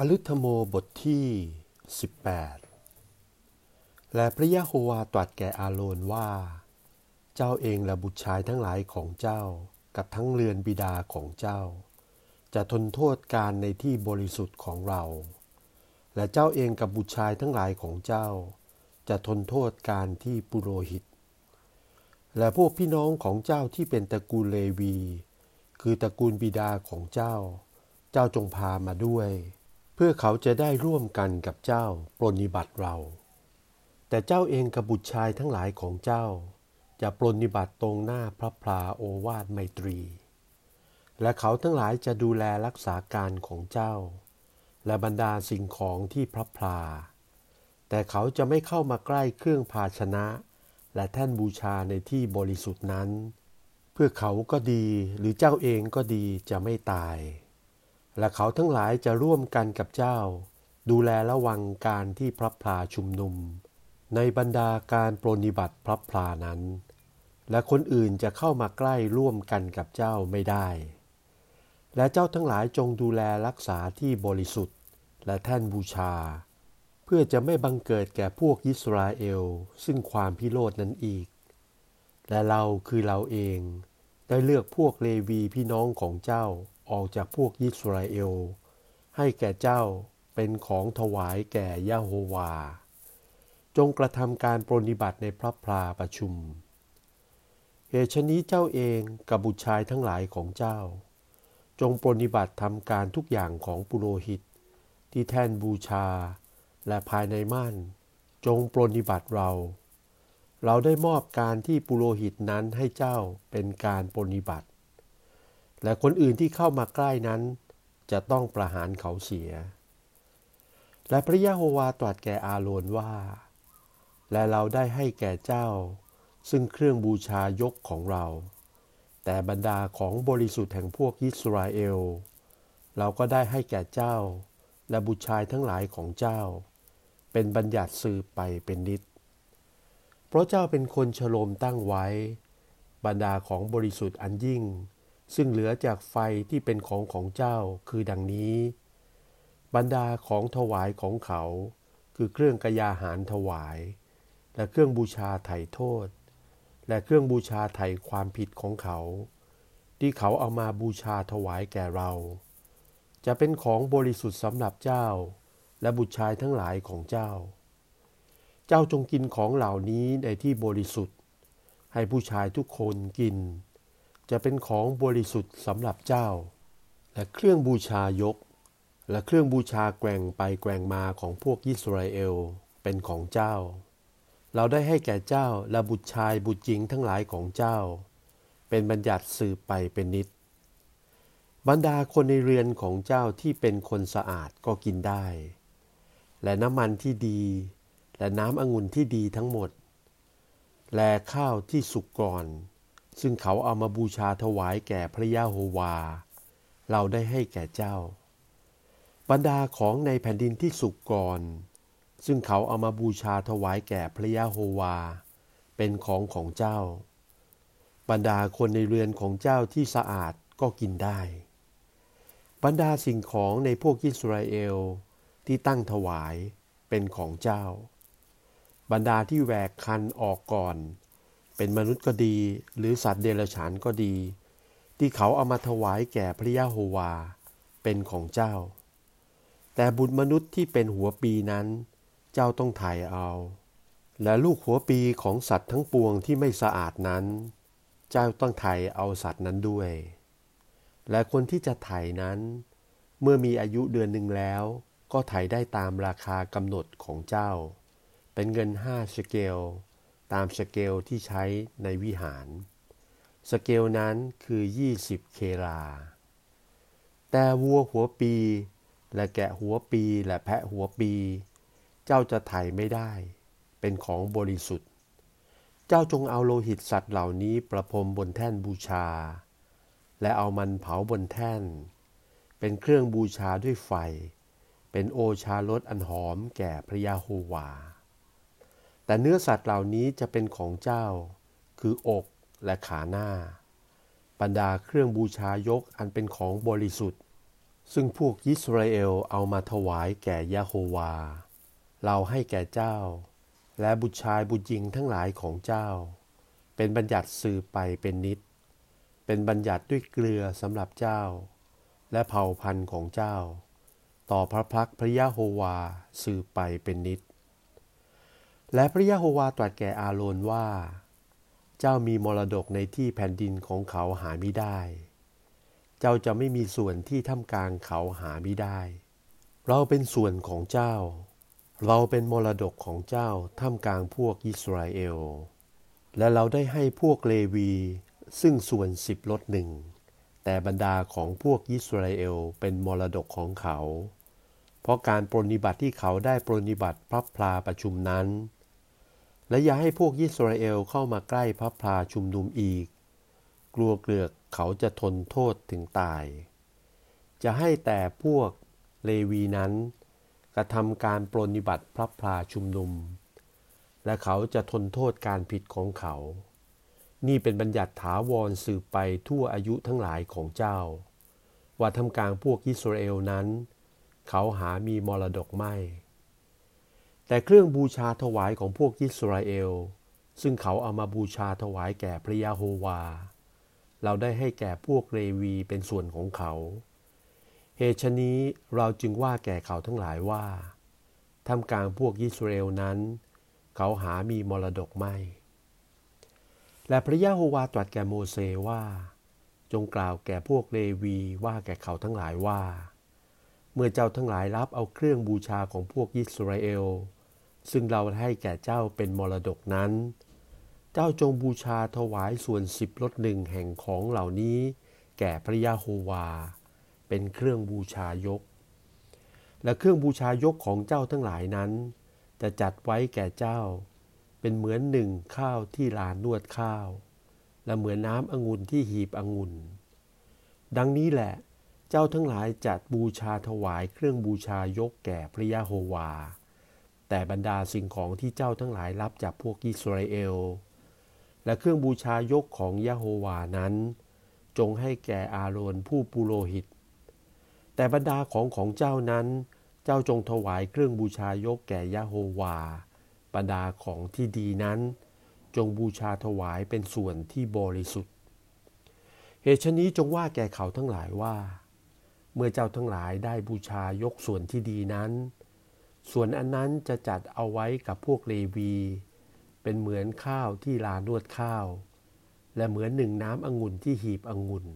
อลึธโมบทที่ 18 และพระยะโฮวาตรัสแก่อาโรนว่า เจ้าเองและบุตรชายทั้งหลายของเจ้ากับทั้งเรือนบิดาของเจ้า จะทนโทษการในที่บริสุทธิ์ของเรา และเจ้าเองกับบุตรชายทั้งหลายของเจ้า จะทนโทษการที่ปุโรหิต และพวกพี่น้องของเจ้าที่เป็นตระกูลเลวี คือตระกูลบิดาของเจ้า เจ้าจงพามาด้วย พื่อเขาจะได้ร่วมกันกับเจ้าปรนิบัติเรา แต่เจ้าเองกับบุตรชายทั้งหลายของเจ้า จะปรนิบัติตรงหน้าพระพลาโอวาทไมตรี และเขาทั้งหลายจะดูแลรักษาการของเจ้า และบรรดาสิ่งของที่พระพลา แต่เขาจะไม่เข้ามาใกล้เครื่องภาชนะ และแท่นบูชาในที่บริสุทธิ์นั้น เพื่อเขาก็ดีหรือเจ้าเองก็ดีจะไม่ตาย และเขาทั้งหลายจะร่วมกันกับเจ้า ดูแลระวังการที่พระพลาชุมนุม ในบรรดาการปรนิบัติพระพลานั้น และคนอื่นจะเข้ามาใกล้ร่วมกันกับเจ้าไม่ได้ และเจ้าทั้งหลายจงดูแลรักษาที่บริสุทธิ์ และแท่นบูชา เพื่อจะไม่บังเกิดแก่พวกยิสราเอล ซึ่งความพิโรธนั้นอีก และเราคือเราเอง ได้เลือกพวกเลวีพี่น้องของเจ้า ออกจากพวกยิสราเอล ให้แก่เจ้าเป็นของถวายแก่ยะโฮวา จงกระทำการปรนิบัติในพระพลาประชุม เหตุชนี้เจ้าเองกับบุตรชายทั้งหลายของเจ้า จงปรนิบัติทำการทุกอย่างของปุโรหิต ที่แท่นบูชาและภายในม่านจงปรนิบัติเรา เราได้มอบการที่ปุโรหิตนั้นให้เจ้าเป็นการปรนิบัติ และคนอื่นที่เข้ามาใกล้นั้น จะต้องประหารเขาเสีย และพระยะโฮวาตรัสแก่อาโรนว่า และเราได้ให้แก่เจ้า ซึ่งเครื่องบูชายกของเรา แต่บรรดาของบริสุทธิ์แห่งพวกยิสราเอล เราก็ได้ให้แก่เจ้า และบุตรชายทั้งหลายของเจ้า เป็นบัญญัติสืบไปเป็นนิด เพราะเจ้าเป็นคนฉโลมตั้งไว้ บรรดาของบริสุทธิ์อันยิ่ง ซึ่งเหลือจากไฟที่เป็นของของเจ้าคือดังนี้ บรรดาของถวายของเขา คือเครื่องกยาหารถวาย และเครื่องบูชาไถ่โทษ และเครื่องบูชาไถ่ความผิดของเขา ที่เขาเอามาบูชาถวายแก่เรา จะเป็นของบริสุทธิ์สำหรับเจ้า และบุตรชายทั้งหลายของเจ้า เจ้าจงกินของเหล่านี้ในที่บริสุทธิ์ ให้ผู้ชายทุกคนกิน จะเป็นของบริสุทธิ์สำหรับเจ้า และเครื่องบูชายก และเครื่องบูชาแกว่งไปแกว่งมาของพวกยิสราเอลเป็นของเจ้า เราได้ให้แก่เจ้าและบุตรชายบุตรหญิงทั้งหลายของเจ้า เป็นบัญญัติสืบไปเป็นนิด บรรดาคนในเรือนของเจ้าที่เป็นคนสะอาดก็กินได้ และน้ำมันที่ดี และน้ำองุ่นที่ดีทั้งหมด และข้าวที่สุกก่อน ซึ่งเขาเอามาบูชาถวายแก่พระยาโฮวา เราได้ให้แก่เจ้า บรรดาของในแผ่นดินที่สุกก่อน ซึ่งเขาเอามาบูชาถวายแก่พระยาโฮวา เป็นของของเจ้า บรรดาคนในเรือนของเจ้าที่สะอาดก็กินได้ บรรดาสิ่งของในพวกอิสราเอลที่ตั้งถวายเป็นของเจ้า บรรดาที่แหวกคันออกก่อน เป็นมนุษย์ก็ดี หรือสัตว์เดรัจฉานก็ดี ที่เขาเอามาถวายแก่พระยาโฮวา เป็นของเจ้า แต่บุตรมนุษย์ที่เป็นหัวปีนั้น เจ้าต้องถ่ายเอา และลูกหัวปีของสัตว์ทั้งปวงที่ไม่สะอาดนั้น เจ้าต้องถ่ายเอาสัตว์นั้นด้วย และคนที่จะถ่ายนั้น เมื่อมีอายุเดือนหนึ่งแล้ว ก็ถ่ายได้ตามราคากำหนดของเจ้า เป็นเงินห้าสเกล ตามสเกลที่ใช้ในวิหาร สเกลนั้นคือ 20 เคลา แต่วัวหัวปี และแกะหัวปีและแพะหัวปี เจ้าจะไถ่ไม่ได้ เป็นของบริสุทธิ์ เจ้าจงเอาโลหิตสัตว์เหล่านี้ประพรมบนแท่นบูชา และเอามันเผาบนแท่น เป็นเครื่องบูชาด้วยไฟ เป็นโอชารสอันหอมแก่พระยาโฮวา แต่เนื้อสัตว์เหล่านี้จะเป็นของเจ้า คืออกและขาหน้า บรรดาเครื่องบูชายกอันเป็นของบริสุทธิ์ ซึ่งพวกยิสราเอลเอามาถวายแก่ยะโฮวา เราให้แก่เจ้า และบุตรชายบุตรหญิงทั้งหลายของเจ้า เป็นบัญญัติสืบไปเป็นนิด เป็นบัญญัติด้วยเกลือสำหรับเจ้า และเผ่าพันธุ์ของเจ้า ต่อพระพักพระยะโฮวาสืบไปเป็นนิด และพระยะโฮวาตรัสแก่อาโรนว่า เจ้ามีมรดกในที่แผ่นดินของเขาหาไม่ได้ เจ้าจะไม่มีส่วนที่ท่ามกลางเขาหาไม่ได้ เราเป็นส่วนของเจ้า เราเป็นมรดกของเจ้าท่ามกลางพวกอิสราเอล และเราได้ให้พวกเลวี ซึ่งส่วนสิบลดหนึ่ง แต่บรรดาของพวกอิสราเอลเป็นมรดกของเขา เพราะการปรนิบัติที่เขาได้ปรนิบัติพระพลาประชุมนั้น และอย่าให้พวกอิสราเอลเข้ามาใกล้พระพลาชุมนุมอีก กลัวเกลือกเขาจะทนโทษถึงตาย จะให้แต่พวกเลวีนั้น กระทำการปรนิบัติพระพลาชุมนุม และเขาจะทนโทษการผิดของเขา นี่เป็นบัญญัติถาวรสืบไปทั่วอายุทั้งหลายของเจ้า ว่าทำกลางพวกอิสราเอลนั้น เขาหามีมรดกไม่ แต่เครื่องบูชาถวายของพวกอิสราเอล ซึ่งเขาเอามาบูชาถวายแก่พระยาโฮวา เราได้ให้แก่พวกเลวีเป็นส่วนของเขา เหตุฉนี้เราจึงว่าแก่เขาทั้งหลายว่าทำกลางพวกอิสราเอลนั้น เขาหามีมรดกไม่ และพระยาโฮวาตรัสแก่โมเสว่า จงกล่าวแก่พวกเลวีว่าแก่เขาทั้งหลายว่า เมื่อเจ้าทั้งหลายรับเอาเครื่องบูชาของพวกอิสราเอล ซึ่งเราให้แก่เจ้าเป็นมรดกนั้น เจ้าจงบูชาถวายส่วนสิบลดหนึ่งแห่งของเหล่านี้ แก่พระยาโฮวา เป็นเครื่องบูชายก และเครื่องบูชายกของเจ้าทั้งหลายนั้น จะจัดไว้แก่เจ้า เป็นเหมือนหนึ่งข้าวที่ลานนวดข้าว และเหมือนน้ำองุ่นที่หีบองุ่น ดังนี้แหละเจ้าทั้งหลายจัดบูชาถวายเครื่องบูชายกแก่พระยาโฮวา แต่บรรดาสิ่งของที่เจ้าทั้งหลายรับจากพวกอิสราเอล และเครื่องบูชายกของยะโฮวานั้น จงให้แก่อาโรนผู้ปุโรหิต แต่บรรดาของของเจ้านั้น เจ้าจงถวายเครื่องบูชายกแก่ยะโฮวา บรรดาของที่ดีนั้น จงบูชาถวายเป็นส่วนที่บริสุทธิ์ เหตุฉนี้จงว่าแก่เขาทั้งหลายว่า เมื่อเจ้าทั้งหลายได้บูชายกส่วนที่ดีนั้น ส่วนอันนั้นจะจัดเอาไว้กับพวกเลวี เป็นเหมือนข้าวที่ลานวดข้าว และเหมือนหนึ่งน้ำองุ่นที่หีบองุ่น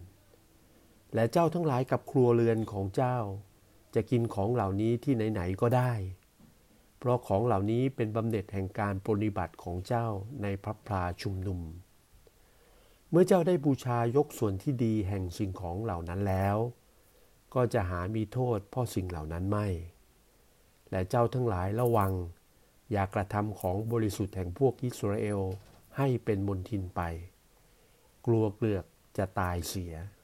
และเจ้าทั้งหลายกับครัวเรือนของเจ้า จะกินของเหล่านี้ที่ไหน ๆ ก็ได้ เพราะของเหล่านี้เป็นบำเหน็จแห่งการปรนิบัติของเจ้าในพระพลาชุมนุม เมื่อเจ้าได้บูชายกส่วนที่ดีแห่งสิ่งของเหล่านั้นแล้ว ก็จะหามีโทษเพราะสิ่งเหล่านั้นไม่ และเจ้าทั้งหลายระวัง อย่ากระทำของบริสุทธิ์แห่งพวกอิสราเอลให้เป็นมนทินไป กลัวเกลือกจะตายเสีย